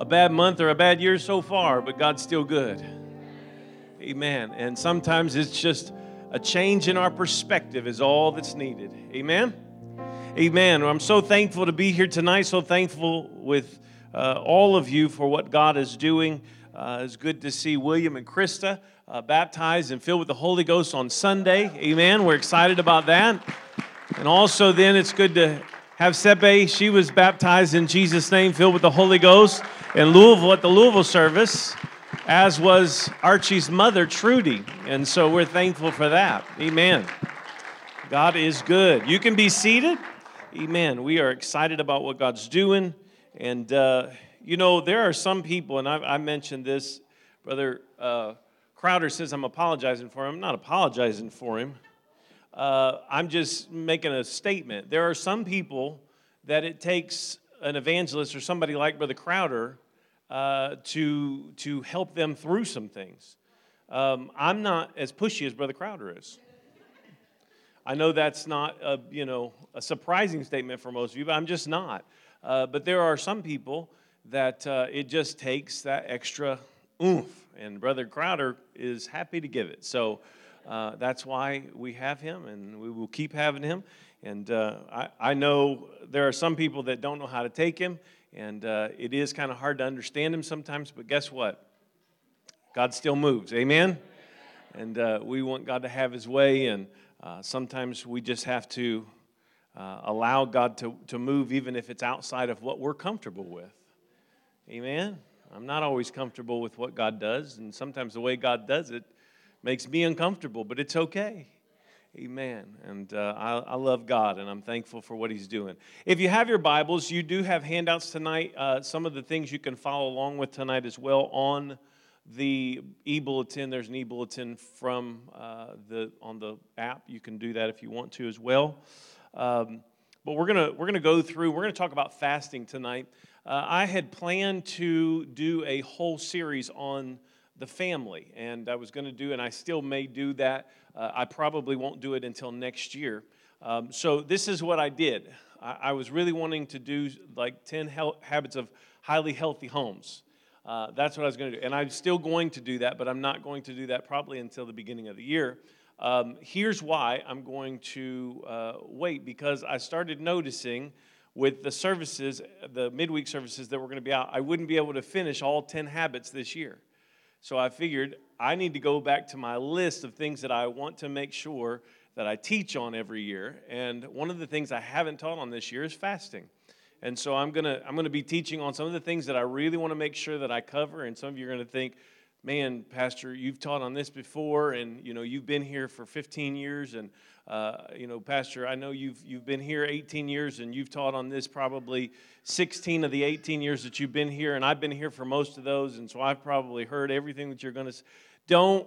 a bad month or a bad year so far, but God's still good. Amen. And sometimes it's just a change in our perspective is all that's needed. Amen. Amen. I'm so thankful to be here tonight. So thankful with uh, all of you for what God is doing. Uh, it's good to see William and Krista uh, baptized and filled with the Holy Ghost on Sunday. Amen. We're excited about that. And also, then it's good to have Sepe. She was baptized in Jesus' name, filled with the Holy Ghost in Louisville at the Louisville service, as was Archie's mother, Trudy. And so we're thankful for that. Amen. God is good. You can be seated. Amen. We are excited about what God's doing. And, uh, you know, there are some people, and I, I mentioned this, Brother. Uh, Crowder says I'm apologizing for him. I'm not apologizing for him. Uh, I'm just making a statement. There are some people that it takes an evangelist or somebody like Brother Crowder uh, to, to help them through some things. Um, I'm not as pushy as Brother Crowder is. I know that's not a, you know, a surprising statement for most of you, but I'm just not. Uh, but there are some people that uh, it just takes that extra oomph and Brother Crowder is happy to give it. So uh, that's why we have him, and we will keep having him. And uh, I, I, know there are some people that don't know how to take him, and uh, it is kind of hard to understand him sometimes, but guess what? God still moves. Amen? And uh, we want God to have his way, and uh, sometimes we just have to uh, allow God to, to move, even if it's outside of what we're comfortable with. Amen? I'm not always comfortable with what God does, and sometimes the way God does it makes me uncomfortable, but it's okay. Amen. And uh, I, I, love God, and I'm thankful for what He's doing. If you have your Bibles, you do have handouts tonight. Uh, some of the things you can follow along with tonight as well on the e-bulletin. There's an e-bulletin from uh, the on the app. You can do that if you want to as well. Um, but we're gonna we're gonna go through. We're gonna talk about fasting tonight. Uh, I had planned to do a whole series on the family, and I was going to do, and I still may do that. Uh, I probably won't do it until next year. Um, so this is what I did. I, I was really wanting to do like 10 habits of highly healthy homes. Uh, that's what I was going to do. And I'm still going to do that, but I'm not going to do that probably until the beginning of the year. Um, here's why I'm going to uh, wait because I started noticing with the services, the midweek services that were going to be out, I wouldn't be able to finish all 10 habits this year. So I figured I need to go back to my list of things that I want to make sure that I teach on every year. And one of the things I haven't taught on this year is fasting. And so I'm going to I'm going to be teaching on some of the things that I really want to make sure that I cover and some of you are going to think man pastor you've taught on this before and you know you've been here for 15 years and uh, you know, Pastor, I know you've, you've been here 18 years and you've taught on this probably 16 of the 18 years that you've been here, and I've been here for most of those, and so I've probably heard everything that you're going to say. Don't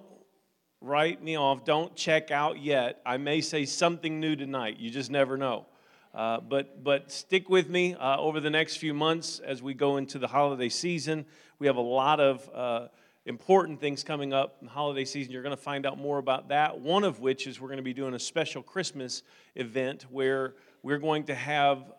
write me off. Don't check out yet. I may say something new tonight. You just never know. Uh, but, but stick with me uh, over the next few months as we go into the holiday season. We have a lot of uh, important things coming up in the holiday season. You're going to find out more about that. One of which is we're going to be doing a special Christmas event where we're going to have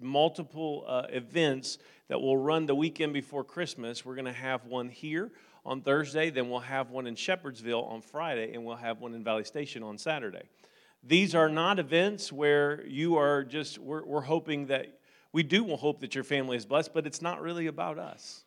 multiple uh, events that will run the weekend before Christmas. We're going to have one here on Thursday, then we'll have one in Shepherdsville on Friday, and we'll have one in Valley Station on Saturday. These are not events where you are just, we're, we're hoping that, we do hope that your family is blessed, but it's not really about us.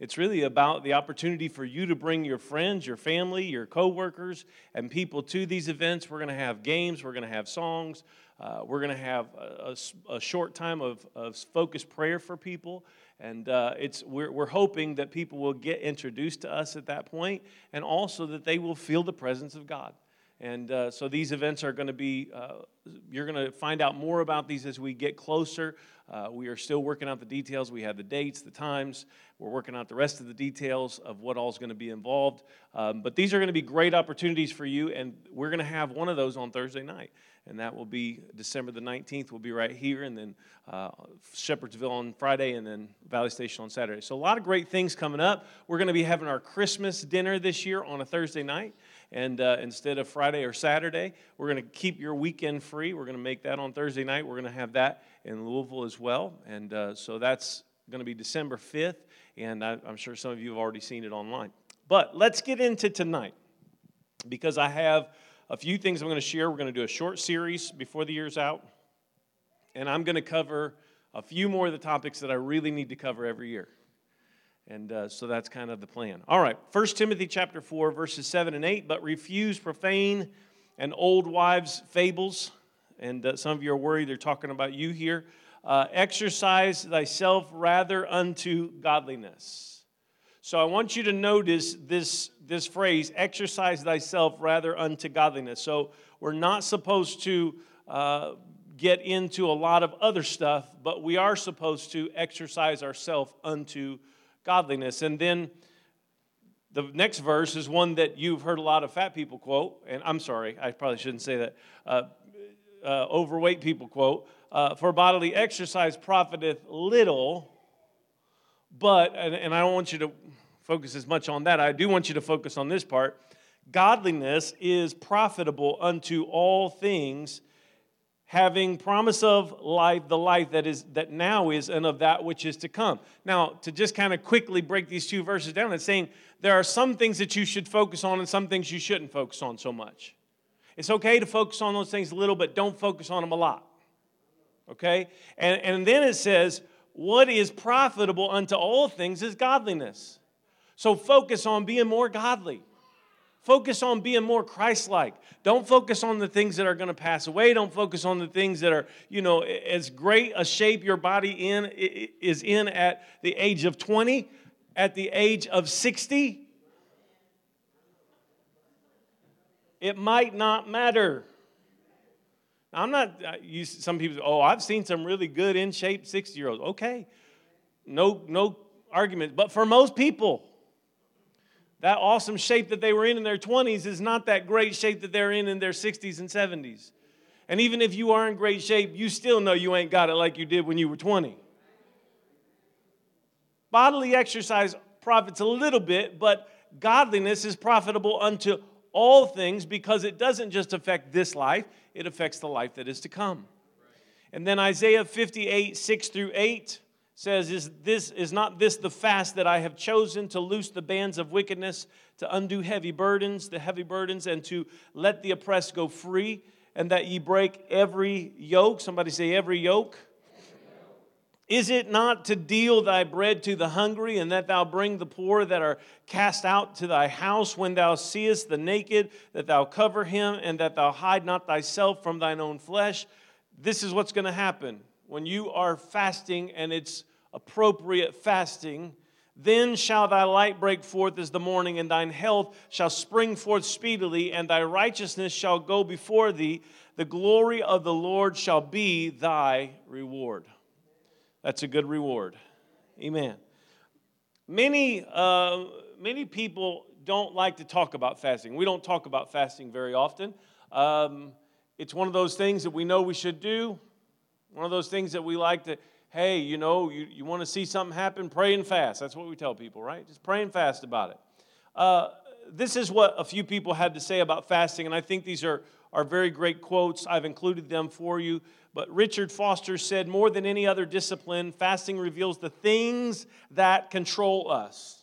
It's really about the opportunity for you to bring your friends, your family, your coworkers, and people to these events. We're going to have games, we're going to have songs, uh, we're going to have a, a, a, short time of, of focused prayer for people. And uh, it's, we're, we're hoping that people will get introduced to us at that point and also that they will feel the presence of God. And uh, so these events are going to be, uh, you're going to find out more about these as we get closer. Uh, we are still working out the details. We have the dates, the times. We're working out the rest of the details of what all is going to be involved. Um, but these are going to be great opportunities for you, and we're going to have one of those on Thursday night. And that will be December the 19th. We'll be right here, and then uh, Shepherdsville on Friday, and then Valley Station on Saturday. So, a lot of great things coming up. We're going to be having our Christmas dinner this year on a Thursday night. And uh, instead of Friday or Saturday, we're going to keep your weekend free. We're going to make that on Thursday night. We're going to have that in Louisville as well. And uh, so that's going to be December 5th. and I, I'm sure some of you have already seen it online. But let's get into tonight because I have a few things I'm going to share. We're going to do a short series before the year's out, and I'm going to cover a few more of the topics that I really need to cover every year. And uh, so that's kind of the plan. All right, 1 Timothy chapter 4, verses 7 and 8. But refuse profane and old wives' fables. And uh, some of you are worried they're talking about you here. Uh, exercise thyself rather unto godliness. So I want you to notice this, this phrase, exercise thyself rather unto godliness. So we're not supposed to uh, get into a lot of other stuff, but we are supposed to exercise ourselves unto godliness. And then the next verse is one that you've heard a lot of fat people quote, and I'm sorry, I probably shouldn't say that. Uh, uh, overweight people quote, uh, for bodily exercise profiteth little, but, and, and I don't want you to focus as much on that. I do want you to focus on this part. Godliness is profitable unto all things, having promise of life, the life that is that now is, and of that which is to come. Now, to just kind of quickly break these two verses down, it's saying there are some things that you should focus on and some things you shouldn't focus on so much. It's okay to focus on those things a little, but don't focus on them a lot. Okay? And, and then it says, what is profitable unto all things is godliness. So focus on being more godly. Focus on being more Christ like. Don't focus on the things that are going to pass away. Don't focus on the things that are, you know, as great a shape your body in is in at the age of 20, at the age of 60. It might not matter. I'm not, you, some people, oh, I've seen some really good in shape 60 year olds. Okay. No, no argument. But for most people, that awesome shape that they were in in their 20s is not that great shape that they're in in their 60s and 70s. And even if you are in great shape, you still know you ain't got it like you did when you were 20. Bodily exercise profits a little bit, but godliness is profitable unto all things because it doesn't just affect this life, it affects the life that is to come. And then Isaiah 58, 6 through 8 says, Is this is not this the fast that I have chosen to loose the bands of wickedness, to undo heavy burdens, the heavy burdens, and to let the oppressed go free, and that ye break every yoke? Somebody say every yoke. Is it not to deal thy bread to the hungry, and that thou bring the poor that are cast out to thy house when thou seest the naked, that thou cover him, and that thou hide not thyself from thine own flesh? This is what's going to happen when you are fasting and it's appropriate fasting, then shall thy light break forth as the morning, and thine health shall spring forth speedily, and thy righteousness shall go before thee. The glory of the Lord shall be thy reward. That's a good reward. Amen. Many, uh, many people don't like to talk about fasting. We don't talk about fasting very often. Um, it's one of those things that we know we should do, one of those things that we like to hey, you know, you, you want to see something happen, pray and fast. That's what we tell people, right? Just pray and fast about it. Uh, this is what a few people had to say about fasting, and I think these are, are very great quotes. I've included them for you. But Richard Foster said, more than any other discipline, fasting reveals the things that control us.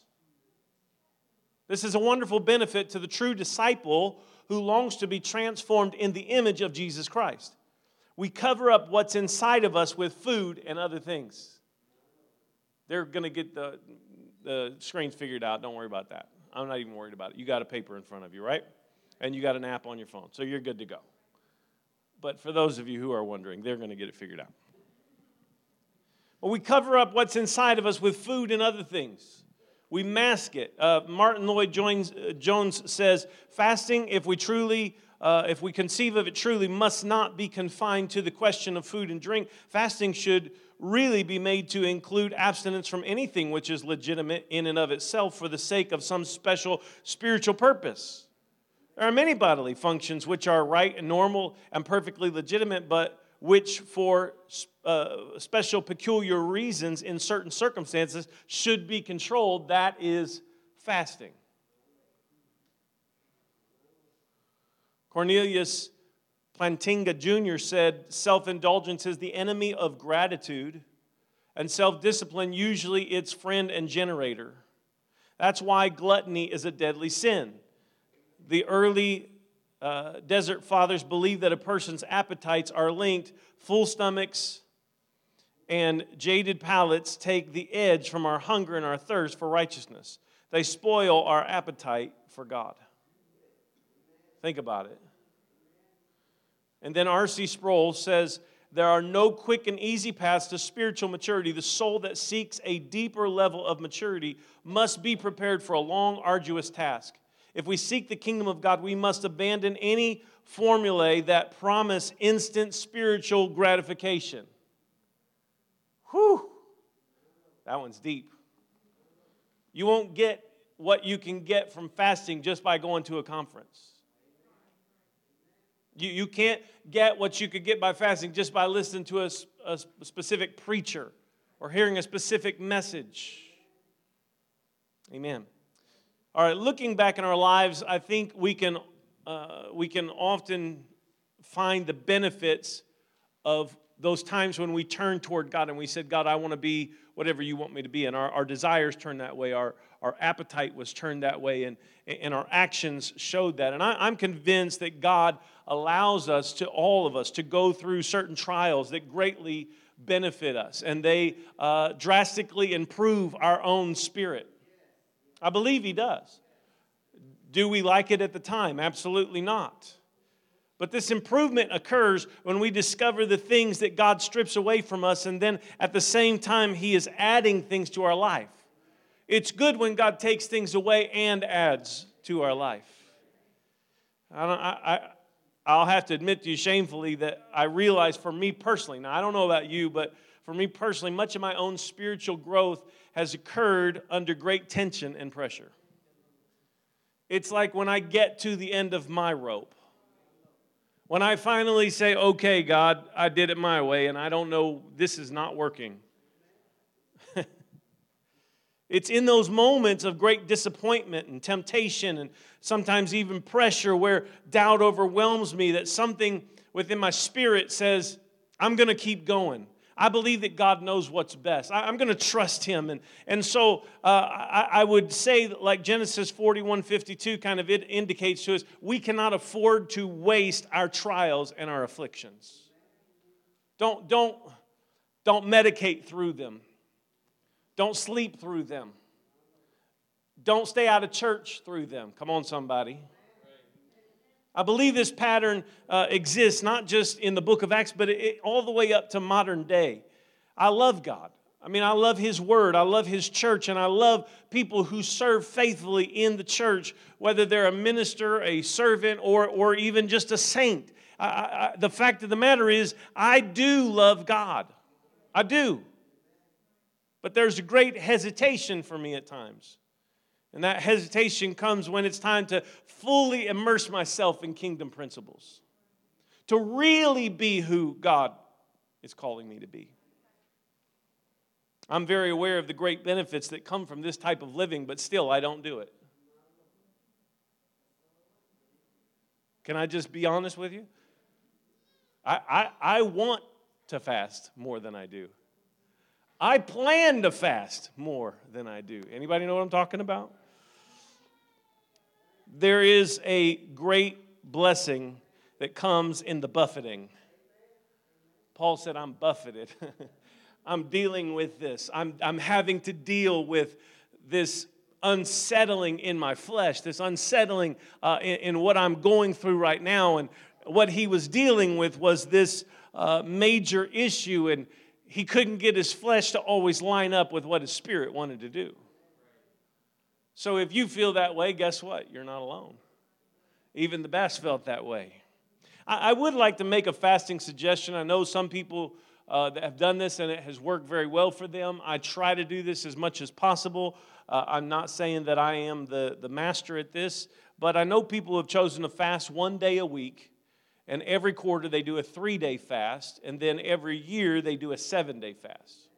This is a wonderful benefit to the true disciple who longs to be transformed in the image of Jesus Christ we cover up what's inside of us with food and other things. They're going to get the, the screens figured out. Don't worry about that. I'm not even worried about it. You got a paper in front of you, right? And you got an app on your phone, so you're good to go. But for those of you who are wondering, they're going to get it figured out. Well, we cover up what's inside of us with food and other things. We mask it. Uh, Martyn Lloyd-Jones, uh, Jones says fasting, if we truly uh, if we conceive of it truly, must not be confined to the question of food and drink. Fasting should really be made to include abstinence from anything which is legitimate in and of itself for the sake of some special spiritual purpose. There are many bodily functions which are right and normal and perfectly legitimate, but which, for uh, special peculiar reasons in certain circumstances, should be controlled. That is fasting. Cornelius Plantinga Jr. said, Self indulgence is the enemy of gratitude And self discipline, usually its friend and generator. That's why gluttony is a deadly sin. The early uh, desert fathers believed that a person's appetites are linked. Full stomachs and jaded palates take the edge from our hunger and our thirst for righteousness. They spoil our appetite for God. Think about it. And then R.C. Sproul says, There are no quick and easy paths to spiritual maturity. The soul that seeks a deeper level of maturity must be prepared for a long, arduous task. If we seek the kingdom of God, we must abandon any formulae that promise instant spiritual gratification. Whew, that one's deep. You won't get what you can get from fasting just by going to a conference. You, you can't get what you could get by fasting just by listening to a, a specific preacher or hearing a specific message. Amen. All right, looking back in our lives, I think we can, uh, we can often find the benefits of those times when we turn toward God and we said, God, I want to be whatever you want me to be. And our, our desires turn that way, our, our appetite was turned that way, and, and our actions showed that. And I, I'm convinced that God allows us to, all of us, to go through certain trials that greatly benefit us and they uh, drastically improve our own spirit. I believe He does. Do we like it at the time? Absolutely not. But this improvement occurs when we discover the things that God strips away from us, and then at the same time, He is adding things to our life. It's good when God takes things away and adds to our life. I, I, I, will have to admit to you shamefully that I realize for me personally, now I don't know about you, but for me personally, much of my own spiritual growth has occurred under great tension and pressure. It's like when I get to the end of my rope when I finally say, okay, God, I did it my way and I don't know, this is not working. It's in those moments of great disappointment and temptation and sometimes even pressure where doubt overwhelms me that something within my spirit says, I'm going to keep going. I believe that God knows what's best. I, am going to trust Him. And, and so uh, I, I, would say, like Genesis 41 52 kind of it indicates to us, we cannot afford to waste our trials and our afflictions. Don't, don't, don't medicate through them, don't sleep through them, don't stay out of church through them. Come on, somebody. I believe this pattern uh, exists not just in the book of Acts, but it, all the way up to modern day. I love God. I mean, I love His Word. I love His church, and I love people who serve faithfully in the church, whether they're a minister, a servant, or, or even just a saint. I, I, the fact of the matter is, I do love God. I do. But there's a great hesitation for me at times. And that hesitation comes when it's time to fully immerse myself in kingdom principles, to really be who God is calling me to be. I'm very aware of the great benefits that come from this type of living, but still, I don't do it. Can I just be honest with you? I, I, I want to fast more than I do. I plan to fast more than I do. Anybody know what I'm talking about? there is a great blessing that comes in the buffeting. Paul said, I'm buffeted. I'm dealing with this. I'm, I'm having to deal with this unsettling in my flesh, this unsettling uh, in, in, what I'm going through right now. And what he was dealing with was this uh, major issue, and he couldn't get his flesh to always line up with what his spirit wanted to do. So if you feel that way, guess what? You're not alone. Even the best felt that way. I, I would like to make a fasting suggestion. I know some people uh, that have done this and it has worked very well for them. I try to do this as much as possible. Uh, I'm not saying that I am the, the master at this, but I know people have chosen to fast one day a week, and every quarter they do a three day fast, and then every year they do a seven day fast.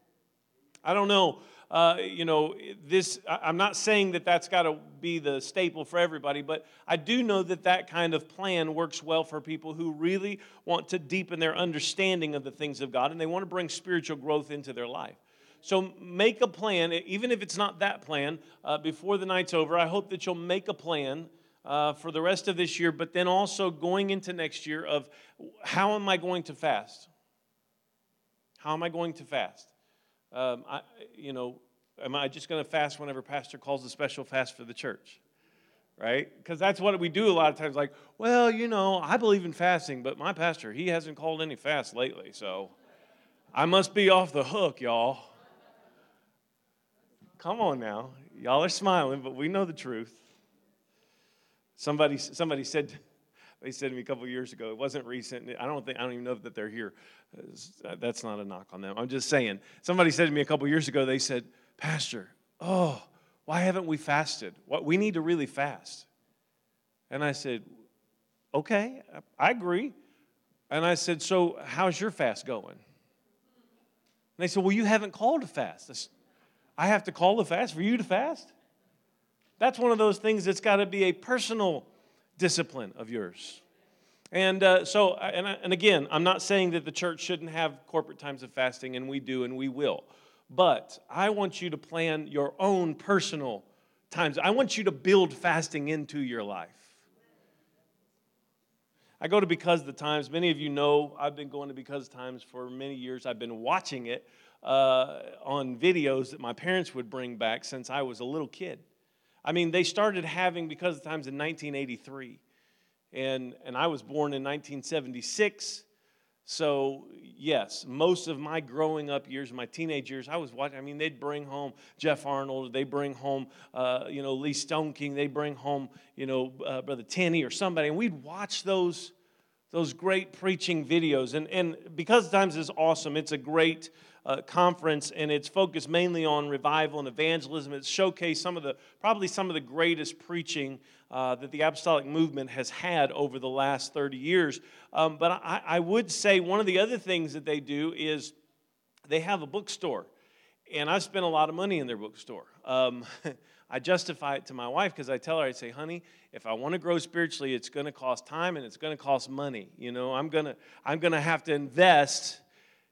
I don't know uh, you know, this, I'm not saying that that's got to be the staple for everybody, but I do know that that kind of plan works well for people who really want to deepen their understanding of the things of God and they want to bring spiritual growth into their life. so make a plan, even if it's not that plan, uh, before the night's over. I hope that you'll make a plan uh, for the rest of this year, but then also going into next year of how am I going to fast? How am I going to fast? Um, I, you know, am I just going to fast whenever pastor calls a special fast for the church? Right? Because that's what we do a lot of times. Like, well, you know, I believe in fasting, but my pastor, he hasn't called any fast lately, so I must be off the hook, y'all. Come on now. Y'all are smiling, but we know the truth. Somebody, somebody said, they said to me a couple years ago, it wasn't recent. I don't think, I don't even know that they're here. Uh, that's not a knock on them. I'm just saying. Somebody said to me a couple years ago, they said, Pastor, oh, why haven't we fasted? What, we need to really fast. And I said, okay, I agree. And I said, so how's your fast going? And they said, well, you haven't called a fast. I have to call the fast for you to fast? That's one of those things that's got to be a personal discipline of yours. And uh, so, and, and again, I'm not saying that the church shouldn't have corporate times of fasting, and we do, and we will. But I want you to plan your own personal times. I want you to build fasting into your life. I go to Because the Times. Many of you know I've been going to Because Times for many years. I've been watching it uh, on videos that my parents would bring back since I was a little kid. I mean, they started having because of times in 1983. And, and I was born in 1976. So, yes, most of my growing up years, my teenage years, I was watching. I mean, they'd bring home Jeff Arnold, they bring home, uh, you know, Lee Stoneking, they bring home, you know, uh, Brother Tenney or somebody, and we'd watch those, those great preaching videos. And, and because times is awesome, it's a great uh, conference, and it's focused mainly on revival and evangelism. It's showcased some of the, probably some of the greatest preaching uh, that the apostolic movement has had over the last 30 years. Um, but I, I would say one of the other things that they do is they have a bookstore, and I spent a lot of money in their bookstore. Um, I justify it to my wife because I tell her, I say, honey, if I want to grow spiritually, it's going to cost time and it's going to cost money. You know, I'm going to I'm going to have to invest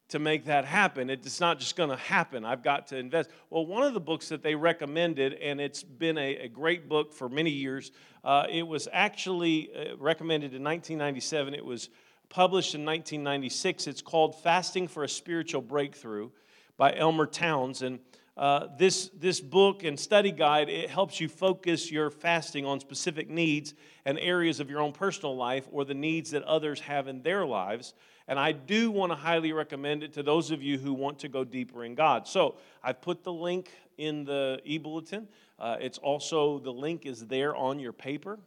to make that happen. It's not just going to happen. I've got to invest. Well, one of the books that they recommended, and it's been a, a great book for many years, uh, it was actually uh, recommended in 1997. It was published in 1996. It's called Fasting for a Spiritual Breakthrough by Elmer Towns. And uh, this, this book and study guide, it helps you focus your fasting on specific needs and areas of your own personal life or the needs that others have in their lives. And I do want to highly recommend it to those of you who want to go deeper in God. So I've put the link in the e bulletin. Uh, it's also, the link is there on your paper.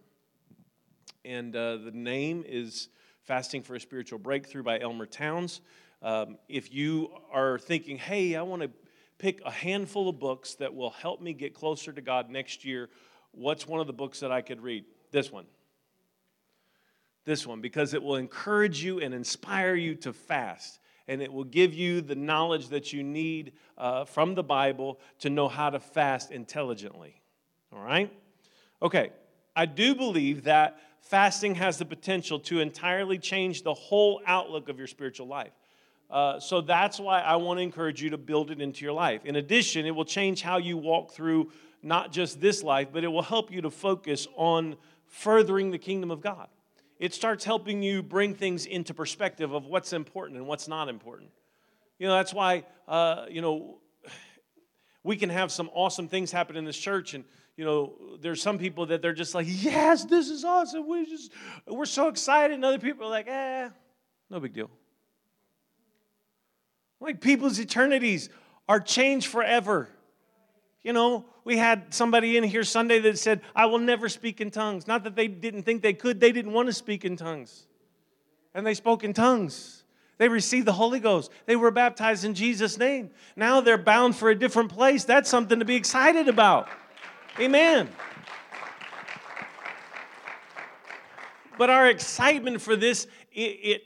And uh, the name is Fasting for a Spiritual Breakthrough by Elmer Towns. Um, if you are thinking, hey, I want to pick a handful of books that will help me get closer to God next year, what's one of the books that I could read? This one this one because it will encourage you and inspire you to fast. And it will give you the knowledge that you need uh, from the Bible to know how to fast intelligently. All right? Okay, I do believe that fasting has the potential to entirely change the whole outlook of your spiritual life. Uh, so that's why I want to encourage you to build it into your life. In addition, it will change how you walk through not just this life, but it will help you to focus on furthering the kingdom of God it starts helping you bring things into perspective of what's important and what's not important. You know, that's why, uh, you know, we can have some awesome things happen in this church and you know there's some people that they're just like yes this is awesome. We're just we're so excited. And other people are like eh no big deal. Like people's eternities are changed forever you know, we had somebody in here Sunday that said, I will never speak in tongues. Not that they didn't think they could, they didn't want to speak in tongues. And they spoke in tongues. They received the Holy Ghost. They were baptized in Jesus' name. Now they're bound for a different place. That's something to be excited about. Amen. But our excitement for this, it, it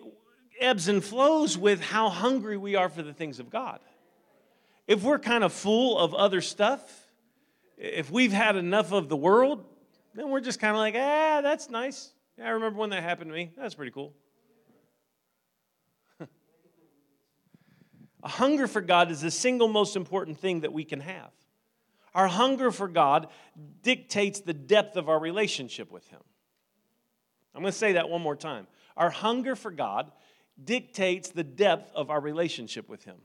ebbs and flows with how hungry we are for the things of God. If we're kind of full of other stuff, if we've had enough of the world, then we're just kind of like, ah, that's nice. Yeah, I remember when that happened to me. That's pretty cool. A hunger for God is the single most important thing that we can have. Our hunger for God dictates the depth of our relationship with Him. I'm going to say that one more time. Our hunger for God dictates the depth of our relationship with Him.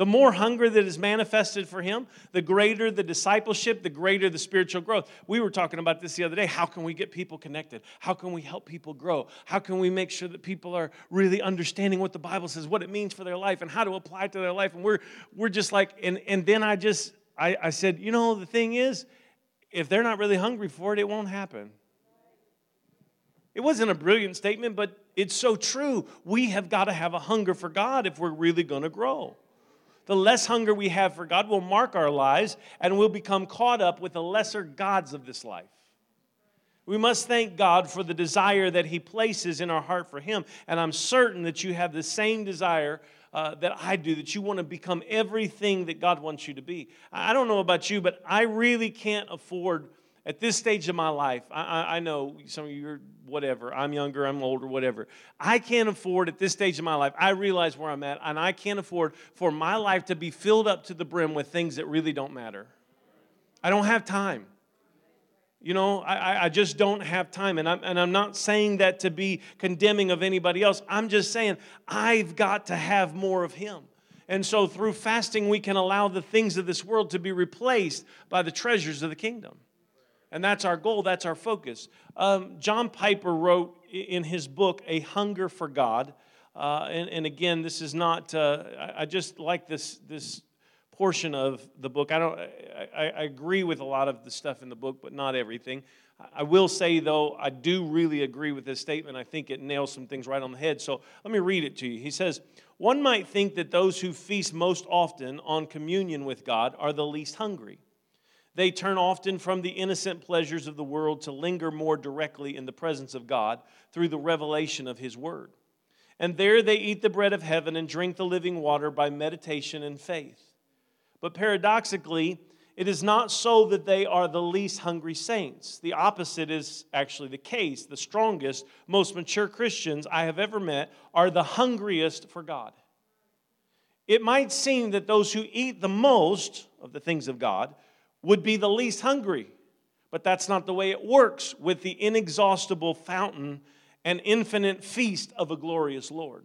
The more hunger that is manifested for Him, the greater the discipleship, the greater the spiritual growth. We were talking about this the other day. How can we get people connected? How can we help people grow? How can we make sure that people are really understanding what the Bible says, what it means for their life, and how to apply it to their life? And we're, we're just like, and, and then I just, I, I said, you know, the thing is, if they're not really hungry for it, it won't happen. It wasn't a brilliant statement, but it's so true. We have got to have a hunger for God if we're really going to grow the less hunger we have for God will mark our lives and we'll become caught up with the lesser gods of this life. We must thank God for the desire that He places in our heart for Him. And I'm certain that you have the same desire uh, that I do, that you want to become everything that God wants you to be. I don't know about you, but I really can't afford at this stage of my life, I, I, know some of you are whatever, I'm younger, I'm older, whatever. I can't afford at this stage of my life, I realize where I'm at, and I can't afford for my life to be filled up to the brim with things that really don't matter. I don't have time. You know, I, I just don't have time. And I'm, and I'm not saying that to be condemning of anybody else. I'm just saying I've got to have more of Him. And so through fasting, we can allow the things of this world to be replaced by the treasures of the kingdom. And that's our goal, that's our focus. Um, John Piper wrote in his book, A Hunger for God. Uh, and, and, again, this is not, uh, I, just like this, this portion of the book. I, don't, I, I, agree with a lot of the stuff in the book, but not everything. I will say, though, I do really agree with this statement. I think it nails some things right on the head. So let me read it to you. He says, One might think that those who feast most often on communion with God are the least hungry. They turn often from the innocent pleasures of the world to linger more directly in the presence of God through the revelation of His Word. And there they eat the bread of heaven and drink the living water by meditation and faith. But paradoxically, it is not so that they are the least hungry saints. The opposite is actually the case. The strongest, most mature Christians I have ever met are the hungriest for God. It might seem that those who eat the most of the things of God would be the least hungry. But that's not the way it works with the inexhaustible fountain and infinite feast of a glorious Lord.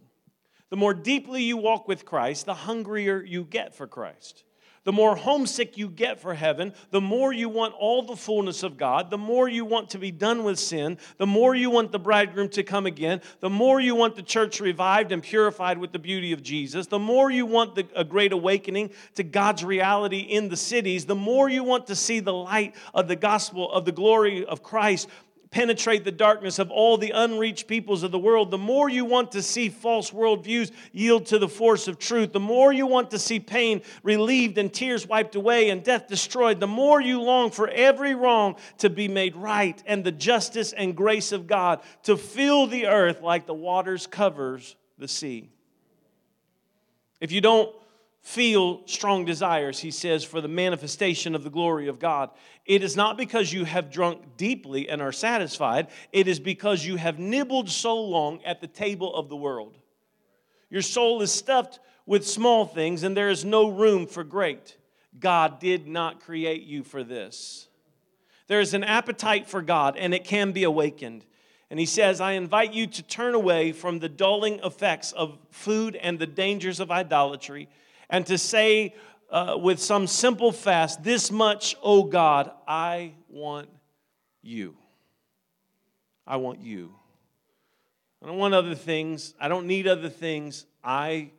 The more deeply you walk with Christ, the hungrier you get for Christ the more homesick you get for heaven, the more you want all the fullness of God, the more you want to be done with sin, the more you want the bridegroom to come again, the more you want the church revived and purified with the beauty of Jesus, the more you want the, a great awakening to God's reality in the cities, the more you want to see the light of the gospel of the glory of Christ penetrate the darkness of all the unreached peoples of the world, the more you want to see false worldviews yield to the force of truth, the more you want to see pain relieved and tears wiped away and death destroyed, the more you long for every wrong to be made right and the justice and grace of God to fill the earth like the waters covers the sea. If you don't feel strong desires, he says, for the manifestation of the glory of God. It is not because you have drunk deeply and are satisfied, it is because you have nibbled so long at the table of the world. Your soul is stuffed with small things, and there is no room for great. God did not create you for this. There is an appetite for God, and it can be awakened. And he says, I invite you to turn away from the dulling effects of food and the dangers of idolatry and to say uh, with some simple fast, This much, oh God, I want you. I want you. I don't want other things. I don't need other things. I,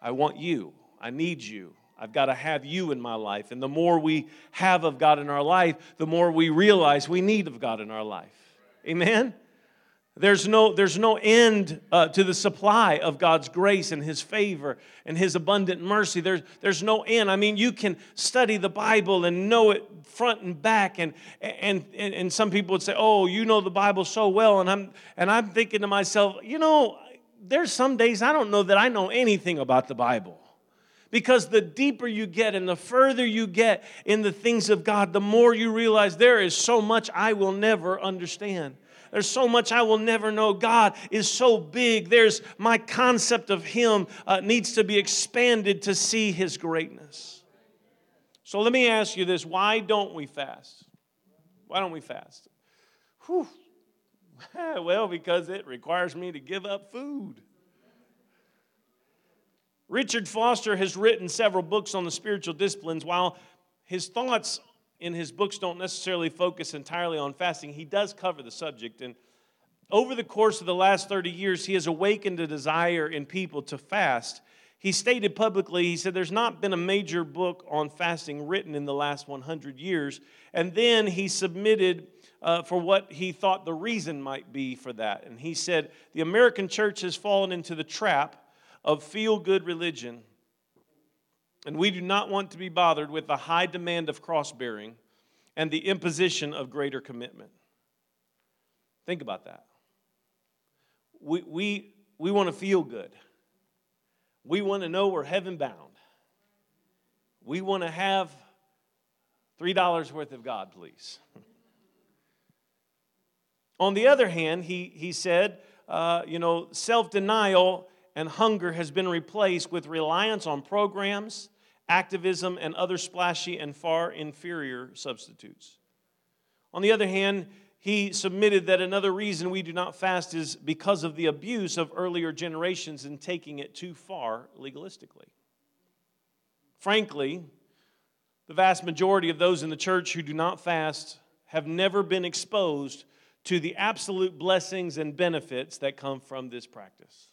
I want you. I need you. I've got to have you in my life. And the more we have of God in our life, the more we realize we need of God in our life. Amen? There's no, there's no end uh, to the supply of God's grace and His favor and His abundant mercy. There's, there's no end. I mean, you can study the Bible and know it front and back. And, and, and, and some people would say, Oh, you know the Bible so well. And I'm, and I'm thinking to myself, You know, there's some days I don't know that I know anything about the Bible. Because the deeper you get and the further you get in the things of God, the more you realize there is so much I will never understand. There's so much I will never know. God is so big. There's my concept of Him uh, needs to be expanded to see His greatness. So let me ask you this why don't we fast? Why don't we fast? Whew. well, because it requires me to give up food. Richard Foster has written several books on the spiritual disciplines. While his thoughts in his books don't necessarily focus entirely on fasting, he does cover the subject. And over the course of the last 30 years, he has awakened a desire in people to fast. He stated publicly, he said, There's not been a major book on fasting written in the last 100 years. And then he submitted uh, for what he thought the reason might be for that. And he said, The American church has fallen into the trap of feel good religion, and we do not want to be bothered with the high demand of cross bearing and the imposition of greater commitment. Think about that. We, we, we want to feel good. We want to know we're heaven bound. We want to have $3 worth of God, please. On the other hand, he, he said, uh, you know, self denial and hunger has been replaced with reliance on programs, activism, and other splashy and far inferior substitutes. On the other hand, he submitted that another reason we do not fast is because of the abuse of earlier generations in taking it too far legalistically. Frankly, the vast majority of those in the church who do not fast have never been exposed to the absolute blessings and benefits that come from this practice.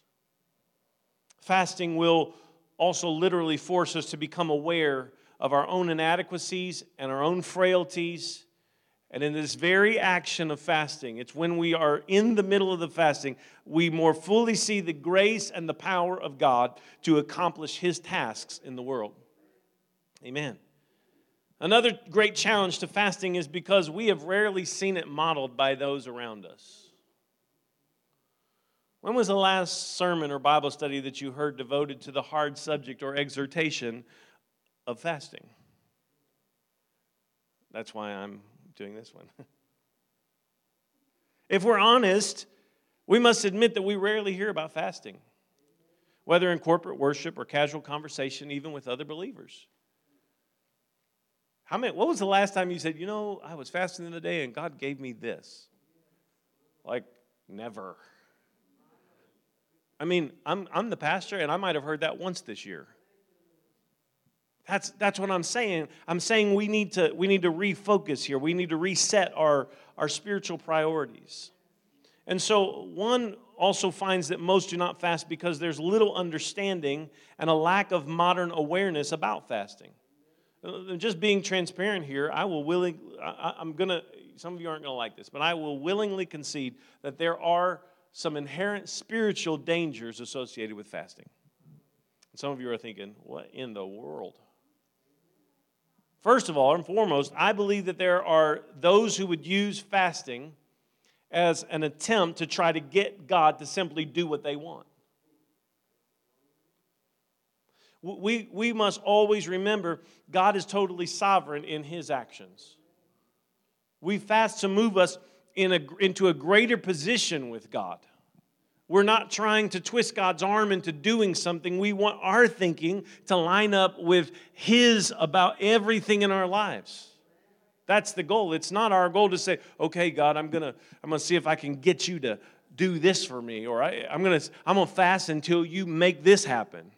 Fasting will also literally force us to become aware of our own inadequacies and our own frailties. And in this very action of fasting, it's when we are in the middle of the fasting, we more fully see the grace and the power of God to accomplish His tasks in the world. Amen. Another great challenge to fasting is because we have rarely seen it modeled by those around us. When was the last sermon or Bible study that you heard devoted to the hard subject or exhortation of fasting? That's why I'm doing this one. if we're honest, we must admit that we rarely hear about fasting, whether in corporate worship or casual conversation, even with other believers. How many, what was the last time you said, you know, I was fasting in the day and God gave me this? Like, never. I mean, I'm, I'm the pastor and I might have heard that once this year. That's, that's what I'm saying. I'm saying we need to, we need to refocus here. We need to reset our, our spiritual priorities. And so, one also finds that most do not fast because there's little understanding and a lack of modern awareness about fasting. Uh, just being transparent here, I will willing, I, I'm to, some of you aren't to like this, but I will willingly concede that there are some inherent spiritual dangers associated with fasting. Some of you are thinking, what in the world? First of all and foremost, I believe that there are those who would use fasting as an attempt to try to get God to simply do what they want. We, we must always remember God is totally sovereign in his actions. We fast to move us in a, into a greater position with God. We're not trying to twist God's arm into doing something. We want our thinking to line up with His about everything in our lives. That's the goal. It's not our goal to say, okay, God, I'm gonna, I'm gonna see if I can get you to do this for me, or I, I'm gonna, I'm gonna fast until you make this happen.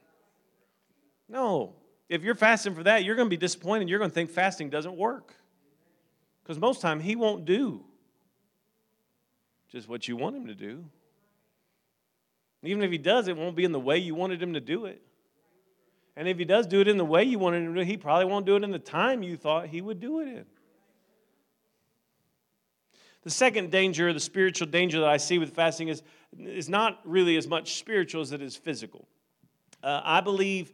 No. If you're fasting for that, you're going to be disappointed. You're going to think fasting doesn't work. Because most time he won't do just what you want him to do. Even if he does, it won't be in the way you wanted him to do it. And if he does do it in the way you wanted him to he probably won't do it in the time you thought he would do it in. The second danger, the spiritual danger that I see with fasting, is, is not really as much spiritual as it is physical. Uh, I believe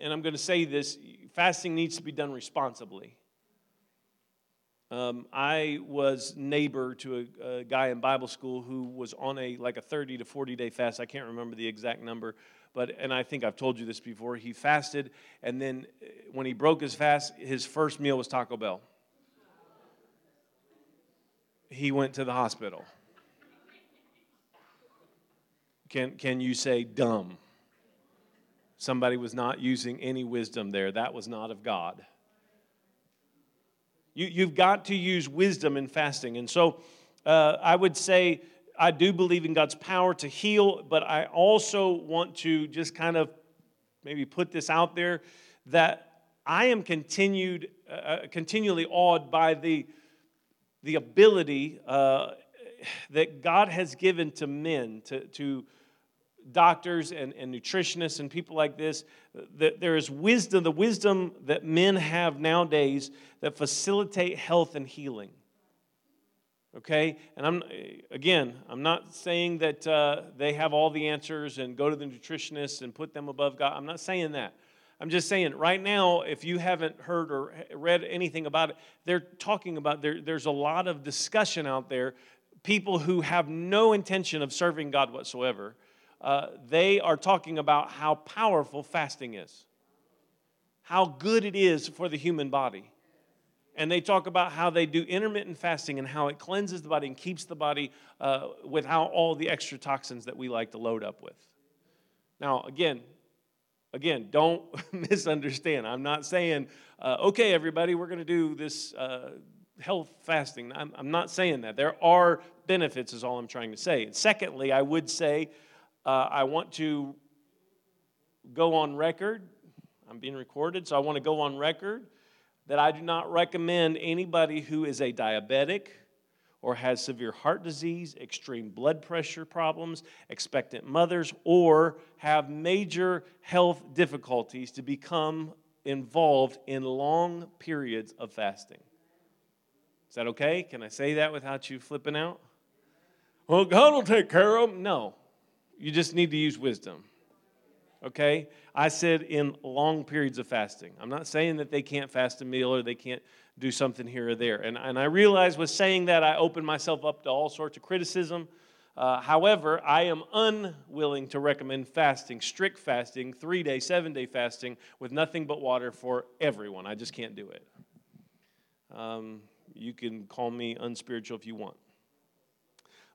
and I'm going to say this fasting needs to be done responsibly. Um, I was neighbor to a, a, guy in Bible school who was on a like a 30 to 40 day fast. I can't remember the exact number, but and I think I've told you this before. He fasted, and then uh, when he broke his fast, his first meal was Taco Bell. he went to the hospital? Can, can you say dumb? Somebody was not using any wisdom there. That was not of God. You, you've got to use wisdom in fasting. And so uh, I would say I do believe in God's power to heal, but I also want to just kind of maybe put this out there that I am continued, uh, uh continually awed by the, the ability uh, that God has given to men to, to doctors and, and nutritionists and people like this that there is wisdom the wisdom that men have nowadays that facilitate health and healing. Okay? And i'm again i'm not saying that uh, they have all the answers and go to the nutritionist and put them above god. I'm not saying that. I'm just saying right now if you haven't heard or read anything about it they're talking about there, there's a lot of discussion out there. People who have no intention of serving god whatsoever uh, they are talking about how powerful fasting is, how good it is for the human body. And they talk about how they do intermittent fasting and how it cleanses the body and keeps the body uh, without all the extra toxins that we like to load up with. Now, again, again, don't misunderstand. I'm not saying, uh, okay, everybody, we're going to do this uh, health fasting. I'm, I'm, not saying that. There are benefits, is all I'm trying to say. And secondly, I would say uh, I want to go on record. I'm being recorded, so I want to go on record that I do not recommend anybody who is a diabetic or has severe heart disease, extreme blood pressure problems, expectant mothers, or have major health difficulties to become involved in long periods of fasting. Is that okay? Can I say that without you flipping out? Well, God will take care of them. No, you just need to use wisdom. Okay? I said in long periods of fasting. I'm not saying that they can't fast a meal or they can't do something here or there. And, and I realize with saying that, I open myself up to all sorts of criticism. Uh, however, I am unwilling to recommend fasting, strict fasting, three day, seven day fasting with nothing but water for everyone. I just can't do it. Um, you can call me unspiritual if you want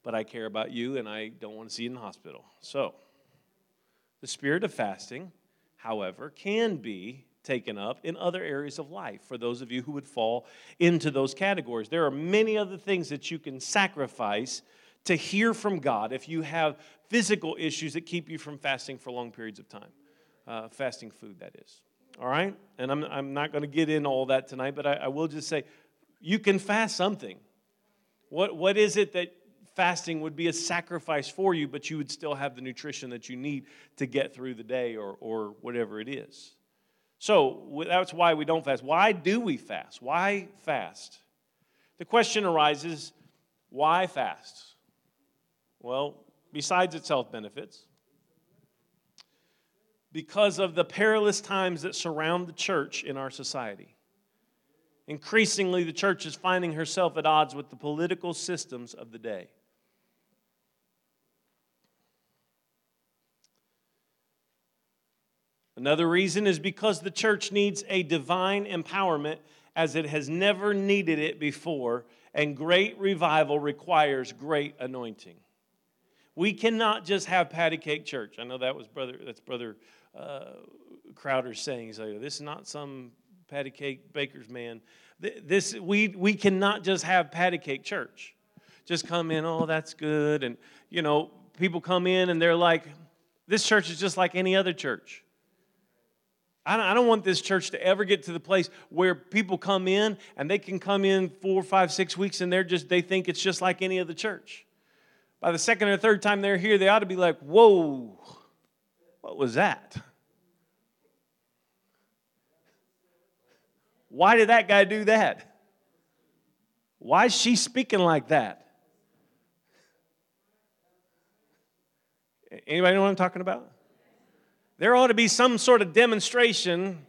but I care about you and I don't want to see you in the hospital. So, the spirit of fasting, however, can be taken up in other areas of life for those of you who would fall into those categories. There are many other things that you can sacrifice to hear from God if you have physical issues that keep you from fasting for long periods of time. Uh, fasting food, that is. All right? And I'm, I'm not going to get in all that tonight, but I, I will just say you can fast something. What, what is it that fasting would be a sacrifice for you, but you would still have the nutrition that you need to get through the day or, or whatever it is. So that's why we don't fast. Why do we fast? Why fast? The question arises why fast? Well, besides its health benefits, because of the perilous times that surround the church in our society. Increasingly, the church is finding herself at odds with the political systems of the day. Another reason is because the church needs a divine empowerment as it has never needed it before, and great revival requires great anointing. We cannot just have patty cake church. I know that was brother. That's brother uh, Crowder saying. He's like, "This is not some patty cake baker's man. This we we cannot just have patty cake church. Just come in. Oh, that's good. And you know, people come in and they're like, this church is just like any other church. I don't want this church to ever get to the place where people come in and they can come in four, five, six weeks and they're just, they think it's just like any other church. By the second or third time they're here, they ought to be like, whoa, what was that? Why did that guy do that? Why is she speaking like that? Anybody know what I'm talking about? There ought to be some sort of demonstration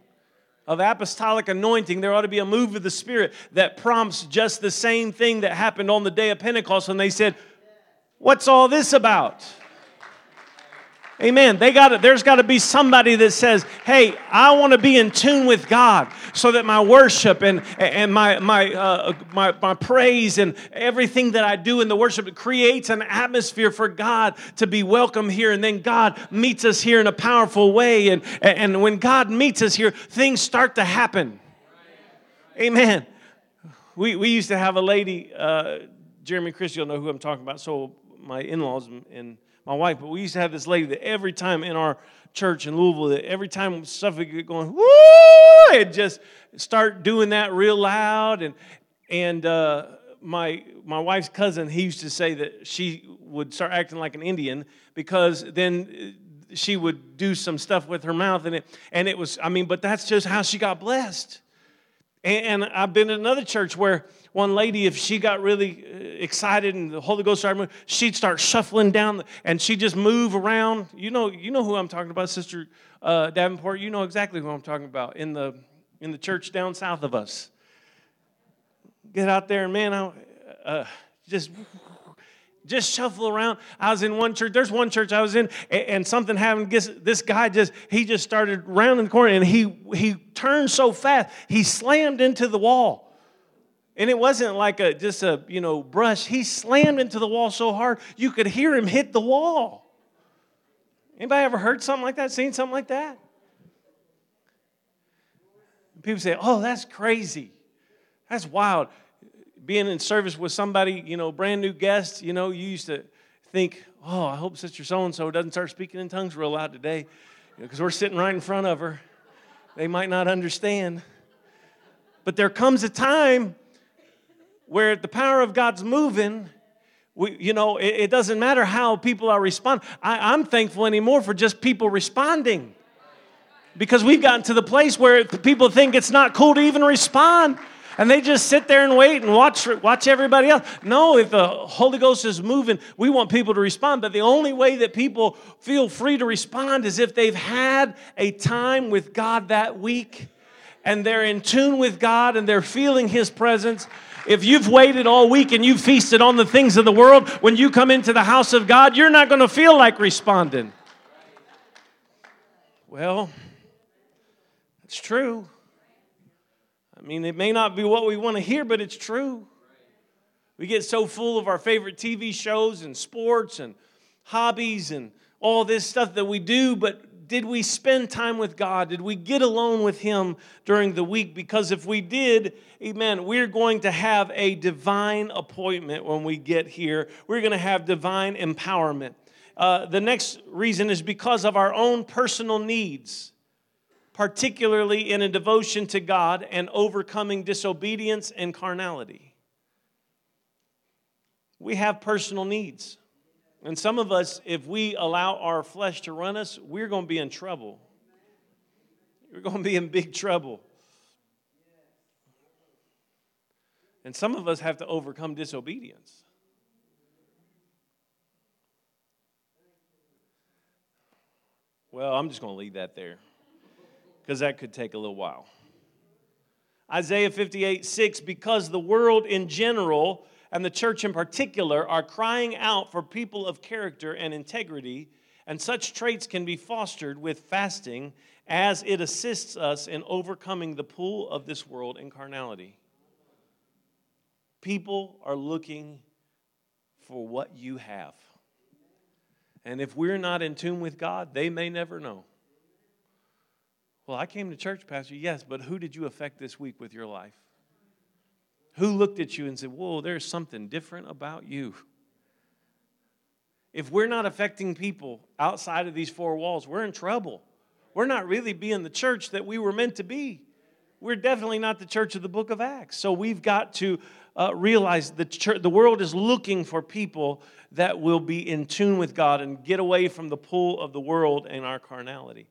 of apostolic anointing. There ought to be a move of the Spirit that prompts just the same thing that happened on the day of Pentecost when they said, What's all this about? Amen. They got there's got to be somebody that says, "Hey, I want to be in tune with God, so that my worship and and my my uh, my my praise and everything that I do in the worship creates an atmosphere for God to be welcome here, and then God meets us here in a powerful way, and and when God meets us here, things start to happen. Amen. We we used to have a lady, uh, Jeremy Chris, you'll know who I'm talking about. So my in-laws and my wife, but we used to have this lady that every time in our church in Louisville, that every time stuff would get going, woo, it just start doing that real loud. And and uh, my my wife's cousin, he used to say that she would start acting like an Indian because then she would do some stuff with her mouth and it and it was I mean, but that's just how she got blessed. And, and I've been in another church where one lady, if she got really uh, excited and the Holy Ghost started moving, she'd start shuffling down and she'd just move around. You know, you know who I'm talking about, Sister uh, Davenport. You know exactly who I'm talking about in the in the church down south of us. Get out there and man, I uh, just just shuffle around. I was in one church. There's one church I was in, and, something happened. This guy just he just started rounding the corner, and he he turned so fast he slammed into the wall. And it wasn't like a just a you know brush. He slammed into the wall so hard you could hear him hit the wall. Anybody ever heard something like that? Seen something like that? People say, "Oh, that's crazy. That's wild." Being in service with somebody, you know, brand new guest, you know, you used to think, "Oh, I hope Sister So and So doesn't start speaking in tongues real loud today," because we're sitting right in front of her. They might not understand. But there comes a time where the power of God's moving, we, you know, it, it doesn't matter how people are responding. I, I'm thankful anymore for just people responding because we've gotten to the place where people think it's not cool to even respond and they just sit there and wait and watch watch everybody else. No, if the Holy Ghost is moving, we want people to respond. But the only way that people feel free to respond is if they've had a time with God that week and they're in tune with God and they're feeling His presence if you've waited all week and you've feasted on the things of the world, when you come into the house of God, you're not going to feel like responding. Well, it's true. I mean, it may not be what we want to hear, but it's true. We get so full of our favorite TV shows and sports and hobbies and all this stuff that we do, but did we spend time with God? Did we get alone with Him during the week? Because if we did, amen, we're going to have a divine appointment when we get here. We're going to have divine empowerment. Uh, the next reason is because of our own personal needs, particularly in a devotion to God and overcoming disobedience and carnality. We have personal needs. And some of us, if we allow our flesh to run us, we're going to be in trouble. We're going to be in big trouble. And some of us have to overcome disobedience. Well, I'm just going to leave that there because that could take a little while. Isaiah 58 6, because the world in general and the church in particular are crying out for people of character and integrity, and such traits can be fostered with fasting as it assists us in overcoming the pull of this world and carnality. People are looking for what you have. And if we're not in tune with God, they may never know. Well, I came to church, Pastor. Yes, but who did you affect this week with your life? Who looked at you and said, Whoa, there's something different about you? If we're not affecting people outside of these four walls, we're in trouble. We're not really being the church that we were meant to be. We're definitely not the church of the book of Acts. So we've got to uh, realize the, church, the world is looking for people that will be in tune with God and get away from the pull of the world and our carnality.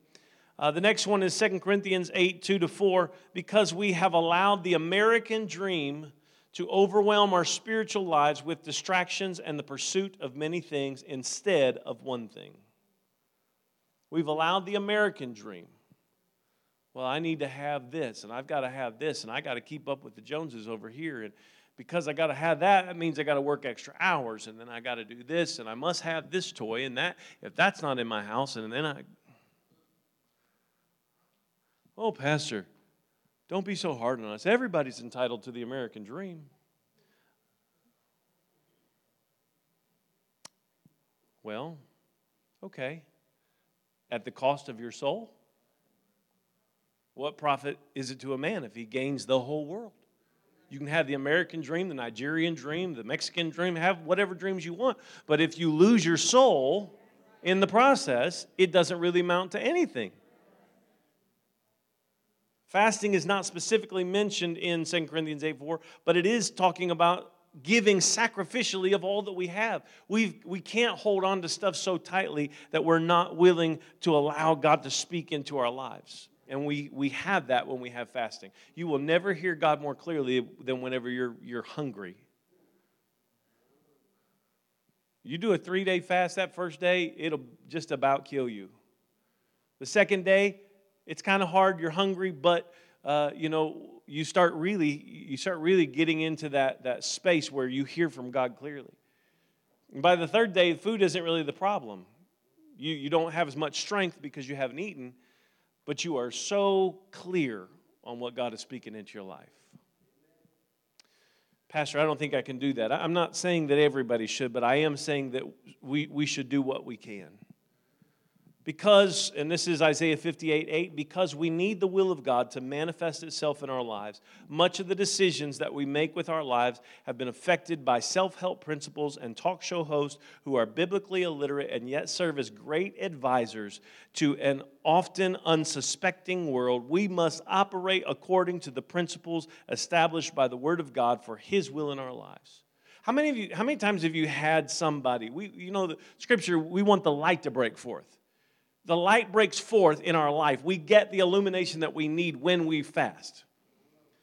Uh, the next one is 2 Corinthians 8 2 to 4. Because we have allowed the American dream to overwhelm our spiritual lives with distractions and the pursuit of many things instead of one thing. We've allowed the American dream. Well, I need to have this, and I've got to have this, and I got to keep up with the Joneses over here. And because I got to have that, that means I got to work extra hours, and then I got to do this, and I must have this toy, and that, if that's not in my house, and then I. Oh, Pastor, don't be so hard on us. Everybody's entitled to the American dream. Well, okay. At the cost of your soul? What profit is it to a man if he gains the whole world? You can have the American dream, the Nigerian dream, the Mexican dream, have whatever dreams you want. But if you lose your soul in the process, it doesn't really amount to anything. Fasting is not specifically mentioned in 2 Corinthians 8 4, but it is talking about giving sacrificially of all that we have. we we can't hold on to stuff so tightly that we're not willing to allow God to speak into our lives. And we, we have that when we have fasting. You will never hear God more clearly than whenever you're, you're hungry. You do a three day fast that first day, it'll just about kill you. The second day, it's kind of hard, you're hungry, but uh, you know, you start really, you start really getting into that, that space where you hear from God clearly. And by the third day, food isn't really the problem. You, you don't have as much strength because you haven't eaten, but you are so clear on what God is speaking into your life. Pastor, I don't think I can do that. I'm not saying that everybody should, but I am saying that we, we should do what we can. Because, and this is Isaiah 58 8, because we need the will of God to manifest itself in our lives, much of the decisions that we make with our lives have been affected by self help principles and talk show hosts who are biblically illiterate and yet serve as great advisors to an often unsuspecting world. We must operate according to the principles established by the Word of God for His will in our lives. How many of you, how many times have you had somebody? We, you know, the scripture, we want the light to break forth the light breaks forth in our life. We get the illumination that we need when we fast.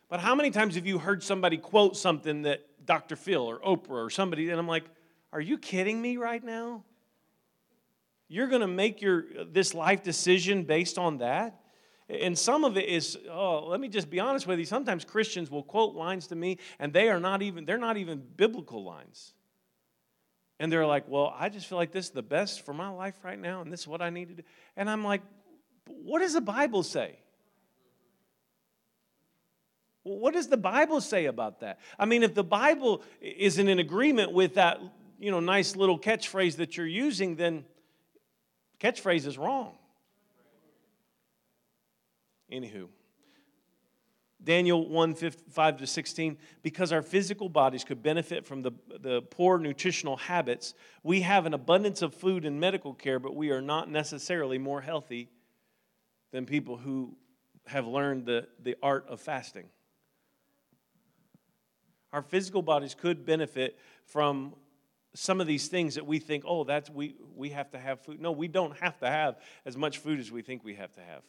But how many times have you heard somebody quote something that Dr. Phil or Oprah or somebody, and I'm like, are you kidding me right now? You're going to make your this life decision based on that? And some of it is, oh, let me just be honest with you. Sometimes Christians will quote lines to me, and they are not even, they're not even biblical lines. And they're like, well, I just feel like this is the best for my life right now, and this is what I need to do. And I'm like, what does the Bible say? what does the Bible say about that? I mean, if the Bible isn't in agreement with that, you know, nice little catchphrase that you're using, then catchphrase is wrong. Anywho. Daniel 1 5 to 16, because our physical bodies could benefit from the, the poor nutritional habits, we have an abundance of food and medical care, but we are not necessarily more healthy than people who have learned the, the art of fasting. Our physical bodies could benefit from some of these things that we think, oh, that's we, we have to have food. No, we don't have to have as much food as we think we have to have.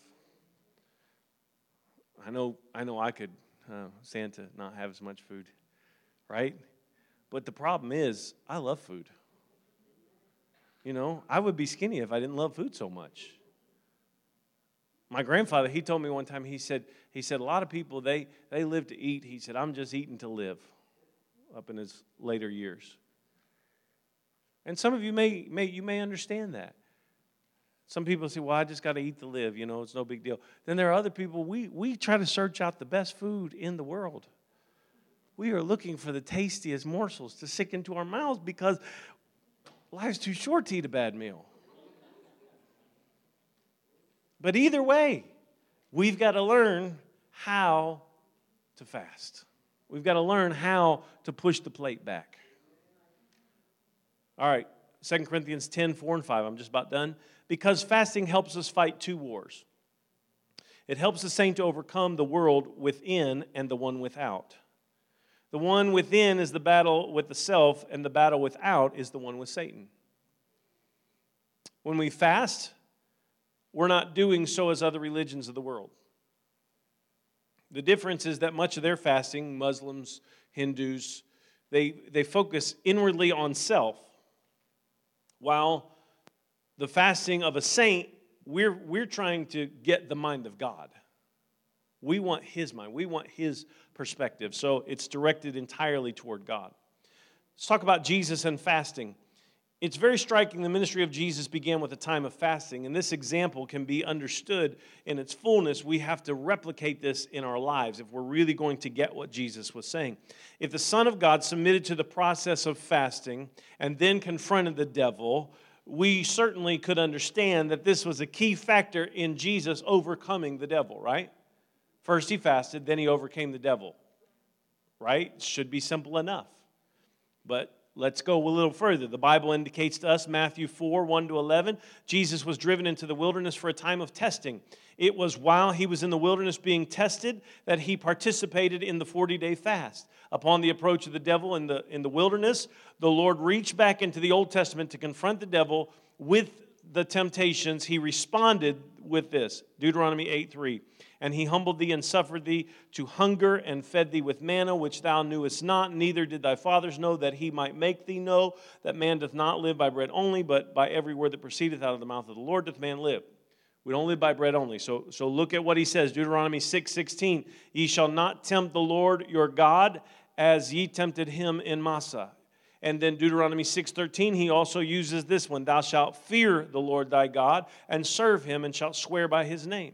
I know, I know I could uh, stand to not have as much food, right? But the problem is, I love food. You know, I would be skinny if I didn't love food so much. My grandfather, he told me one time, he said, he said, a lot of people, they, they live to eat. He said, I'm just eating to live up in his later years. And some of you may, may, you may understand that. Some people say, well, I just got to eat to live, you know, it's no big deal. Then there are other people, we, we try to search out the best food in the world. We are looking for the tastiest morsels to stick into our mouths because life's too short to eat a bad meal. But either way, we've got to learn how to fast. We've got to learn how to push the plate back. All right, 2 Corinthians 10 4 and 5. I'm just about done because fasting helps us fight two wars. It helps the saint to overcome the world within and the one without. The one within is the battle with the self, and the battle without is the one with Satan. When we fast, we're not doing so as other religions of the world. The difference is that much of their fasting, Muslims, Hindus, they, they focus inwardly on self, while the fasting of a saint, we're, we're trying to get the mind of God. We want his mind, we want his perspective. So it's directed entirely toward God. Let's talk about Jesus and fasting. It's very striking the ministry of Jesus began with a time of fasting, and this example can be understood in its fullness. We have to replicate this in our lives if we're really going to get what Jesus was saying. If the Son of God submitted to the process of fasting and then confronted the devil, we certainly could understand that this was a key factor in Jesus overcoming the devil, right? First he fasted, then he overcame the devil, right? Should be simple enough. But Let's go a little further. The Bible indicates to us, Matthew 4 1 to 11, Jesus was driven into the wilderness for a time of testing. It was while he was in the wilderness being tested that he participated in the 40 day fast. Upon the approach of the devil in the, in the wilderness, the Lord reached back into the Old Testament to confront the devil with the temptations. He responded with this Deuteronomy 8 3. And he humbled thee and suffered thee to hunger and fed thee with manna, which thou knewest not, neither did thy fathers know, that he might make thee know that man doth not live by bread only, but by every word that proceedeth out of the mouth of the Lord doth man live. We don't live by bread only. So, so look at what he says Deuteronomy 6 16. Ye shall not tempt the Lord your God as ye tempted him in Massah. And then Deuteronomy 6:13 he also uses this one thou shalt fear the Lord thy God and serve him and shalt swear by his name.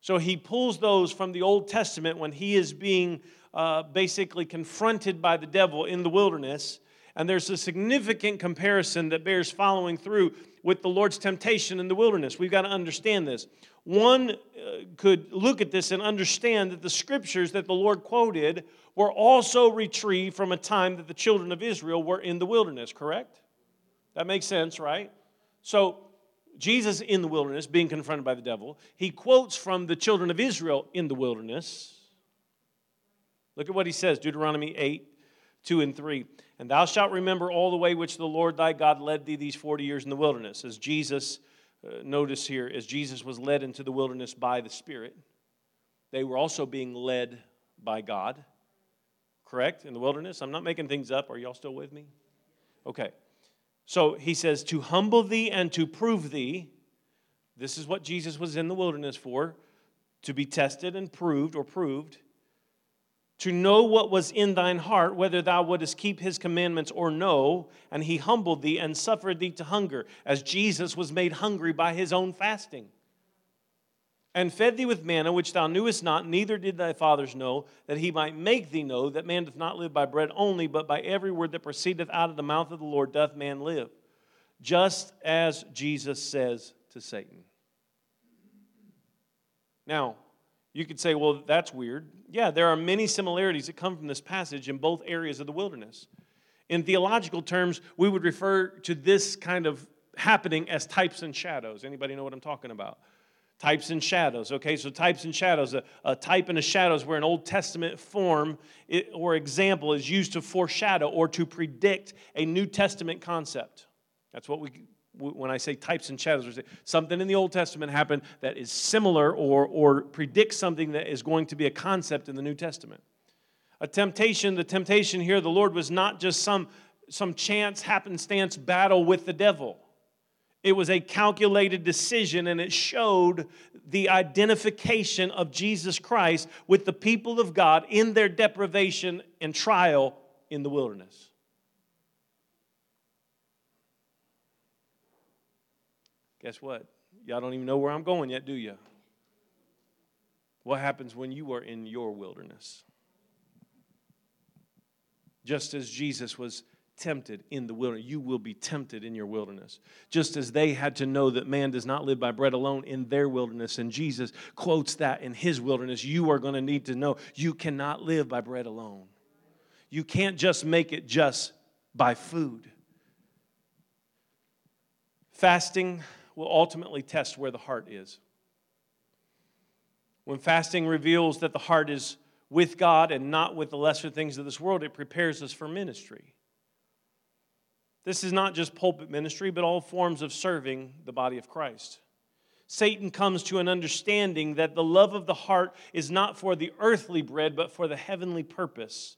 So he pulls those from the Old Testament when he is being uh, basically confronted by the devil in the wilderness. And there's a significant comparison that bears following through with the Lord's temptation in the wilderness. We've got to understand this. One uh, could look at this and understand that the scriptures that the Lord quoted were also retrieved from a time that the children of Israel were in the wilderness, correct? That makes sense, right? So Jesus in the wilderness, being confronted by the devil, he quotes from the children of Israel in the wilderness. Look at what he says Deuteronomy 8, 2 and 3. And thou shalt remember all the way which the Lord thy God led thee these 40 years in the wilderness. As Jesus, Uh, notice here, as Jesus was led into the wilderness by the Spirit, they were also being led by God. Correct? In the wilderness? I'm not making things up. Are y'all still with me? Okay. So he says, To humble thee and to prove thee. This is what Jesus was in the wilderness for to be tested and proved or proved. To know what was in thine heart, whether thou wouldest keep his commandments or no. And he humbled thee and suffered thee to hunger, as Jesus was made hungry by his own fasting and fed thee with manna which thou knewest not, neither did thy fathers know, that he might make thee know that man doth not live by bread only, but by every word that proceedeth out of the mouth of the Lord doth man live. Just as Jesus says to Satan. Now, you could say, well, that's weird. Yeah, there are many similarities that come from this passage in both areas of the wilderness. In theological terms, we would refer to this kind of happening as types and shadows. Anybody know what I'm talking about? Types and shadows. Okay, so types and shadows. A, a type and a shadow is where an Old Testament form or example is used to foreshadow or to predict a New Testament concept. That's what we, when I say types and shadows, something in the Old Testament happened that is similar or, or predicts something that is going to be a concept in the New Testament. A temptation, the temptation here, the Lord was not just some, some chance happenstance battle with the devil. It was a calculated decision, and it showed the identification of Jesus Christ with the people of God in their deprivation and trial in the wilderness. Guess what? Y'all don't even know where I'm going yet, do you? What happens when you are in your wilderness? Just as Jesus was tempted in the wilderness. You will be tempted in your wilderness. Just as they had to know that man does not live by bread alone in their wilderness, and Jesus quotes that in his wilderness, you are going to need to know you cannot live by bread alone. You can't just make it just by food. Fasting will ultimately test where the heart is. When fasting reveals that the heart is with God and not with the lesser things of this world, it prepares us for ministry. This is not just pulpit ministry, but all forms of serving the body of Christ. Satan comes to an understanding that the love of the heart is not for the earthly bread, but for the heavenly purpose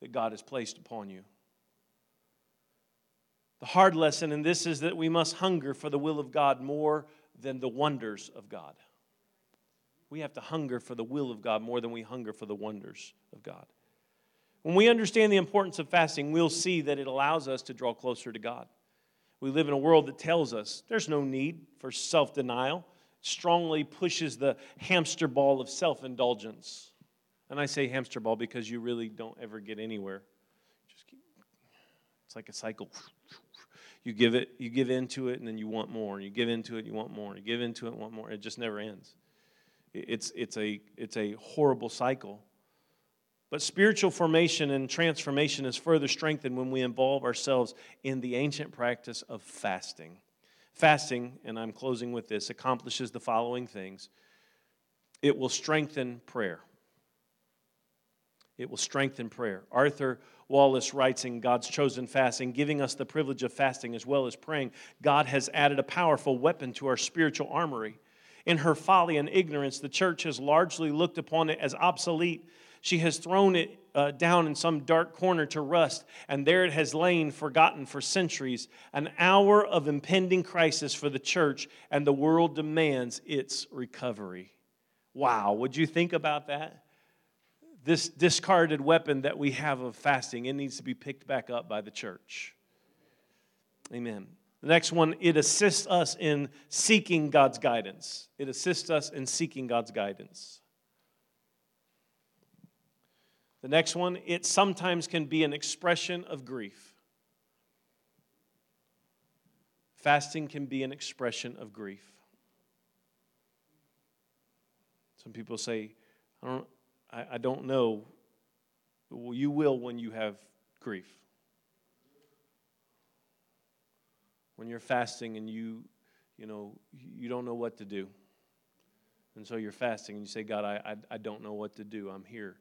that God has placed upon you. The hard lesson in this is that we must hunger for the will of God more than the wonders of God. We have to hunger for the will of God more than we hunger for the wonders of God. When we understand the importance of fasting, we'll see that it allows us to draw closer to God. We live in a world that tells us there's no need for self denial, strongly pushes the hamster ball of self indulgence. And I say hamster ball because you really don't ever get anywhere. Just keep, it's like a cycle. You give it, you give into it, and then you want more. And you give into it, you want more. You give into it, want more. It just never ends. It's, it's, a, it's a horrible cycle. But spiritual formation and transformation is further strengthened when we involve ourselves in the ancient practice of fasting. Fasting, and I'm closing with this, accomplishes the following things it will strengthen prayer. It will strengthen prayer. Arthur Wallis writes in God's Chosen Fasting, giving us the privilege of fasting as well as praying, God has added a powerful weapon to our spiritual armory. In her folly and ignorance, the church has largely looked upon it as obsolete. She has thrown it uh, down in some dark corner to rust, and there it has lain forgotten for centuries. An hour of impending crisis for the church, and the world demands its recovery. Wow, would you think about that? This discarded weapon that we have of fasting, it needs to be picked back up by the church. Amen. The next one, it assists us in seeking God's guidance. It assists us in seeking God's guidance. The next one, it sometimes can be an expression of grief. Fasting can be an expression of grief. Some people say, I don't, I, I don't know. You will when you have grief. when you're fasting and you, you know, you don't know what to do. And so you're fasting and you say, God, I, I, I don't know what to do. I'm here.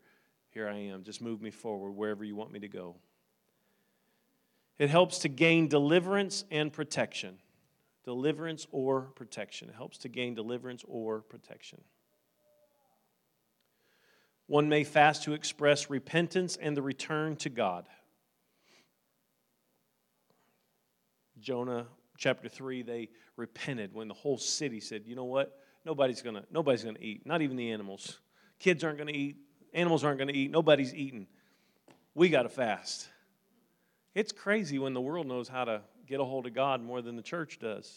Here I am. Just move me forward wherever you want me to go. It helps to gain deliverance and protection. Deliverance or protection. It helps to gain deliverance or protection. One may fast to express repentance and the return to God. Jonah chapter 3, they repented when the whole city said, you know what? Nobody's gonna, nobody's gonna eat, not even the animals. Kids aren't gonna eat, animals aren't gonna eat, nobody's eating. We gotta fast. It's crazy when the world knows how to get a hold of God more than the church does.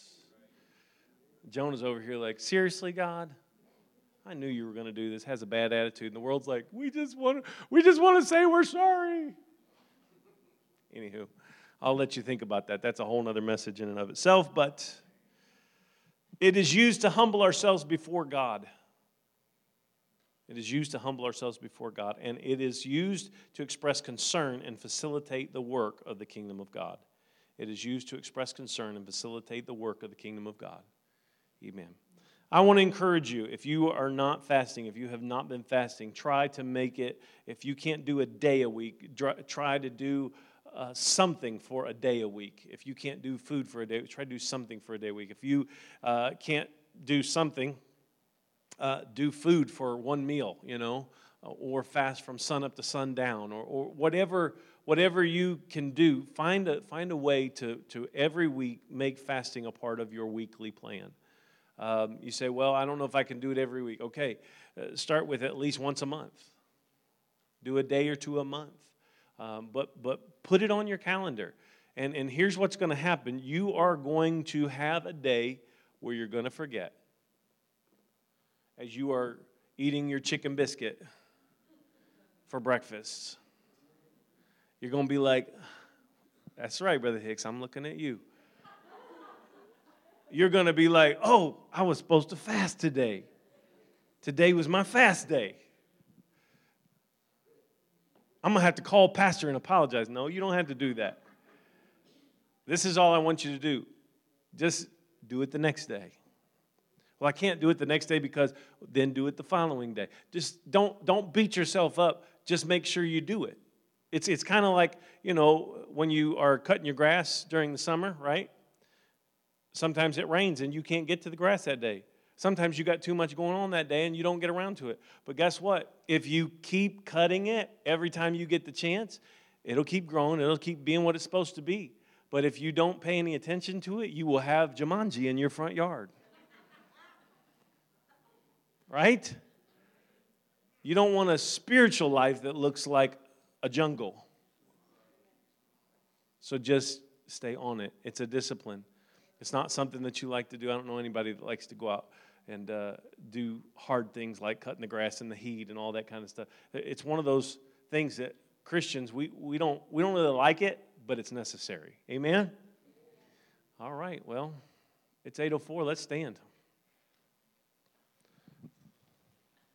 Jonah's over here like, seriously, God? I knew you were going to do this. Has a bad attitude, and the world's like, we just want to, we just want to say we're sorry. Anywho, I'll let you think about that. That's a whole other message in and of itself, but it is used to humble ourselves before God. It is used to humble ourselves before God, and it is used to express concern and facilitate the work of the kingdom of God. It is used to express concern and facilitate the work of the kingdom of God. Amen. I want to encourage you if you are not fasting, if you have not been fasting, try to make it, if you can't do a day a week, try to do uh, something for a day a week. If you can't do food for a day, try to do something for a day a week. If you uh, can't do something, uh, do food for one meal, you know, uh, or fast from sun up to sundown, or, or whatever whatever you can do. Find a find a way to to every week make fasting a part of your weekly plan. Um, you say, well, I don't know if I can do it every week. Okay, uh, start with at least once a month. Do a day or two a month. Um, but, but put it on your calendar. And, and here's what's going to happen you are going to have a day where you're going to forget. As you are eating your chicken biscuit for breakfast, you're going to be like, That's right, Brother Hicks, I'm looking at you. You're going to be like, Oh, I was supposed to fast today. Today was my fast day. I'm going to have to call pastor and apologize. No, you don't have to do that. This is all I want you to do. Just do it the next day. Well, I can't do it the next day because then do it the following day. Just don't don't beat yourself up. Just make sure you do it. It's it's kind of like, you know, when you are cutting your grass during the summer, right? Sometimes it rains and you can't get to the grass that day. Sometimes you got too much going on that day and you don't get around to it. But guess what? If you keep cutting it every time you get the chance, it'll keep growing, it'll keep being what it's supposed to be. But if you don't pay any attention to it, you will have Jumanji in your front yard. right? You don't want a spiritual life that looks like a jungle. So just stay on it. It's a discipline. It's not something that you like to do. I don't know anybody that likes to go out and uh, do hard things like cutting the grass in the heat and all that kind of stuff. It's one of those things that Christians we, we don't we don't really like it, but it's necessary. Amen. All right. Well, it's 8:04. Let's stand.